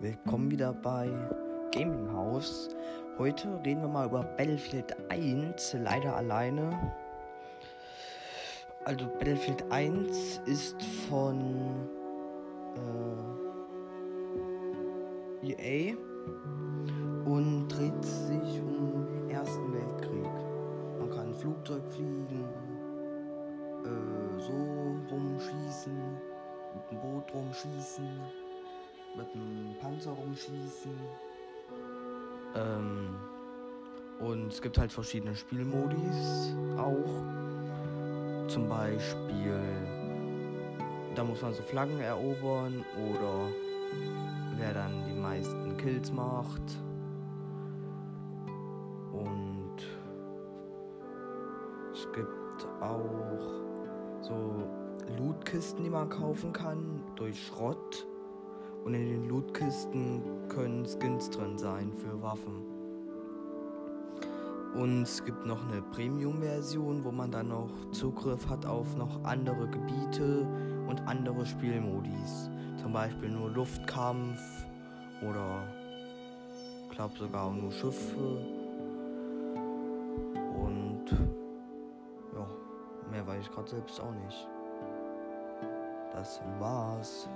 willkommen wieder bei Gaming House. Heute reden wir mal über Battlefield 1, leider alleine. Also Battlefield 1 ist von äh, EA und dreht sich um den Ersten Weltkrieg. Man kann Flugzeug fliegen, äh, so rumschießen, mit dem Boot rumschießen mit einem Panzer rumschießen. Ähm, und es gibt halt verschiedene Spielmodis auch. Zum Beispiel, da muss man so Flaggen erobern oder wer dann die meisten Kills macht. Und es gibt auch so Lootkisten, die man kaufen kann durch Schrott. Und in den Lootkisten können Skins drin sein für Waffen. Und es gibt noch eine Premium-Version, wo man dann noch Zugriff hat auf noch andere Gebiete und andere Spielmodis. Zum Beispiel nur Luftkampf oder ich glaube sogar nur Schiffe. Und ja, mehr weiß ich gerade selbst auch nicht. Das war's.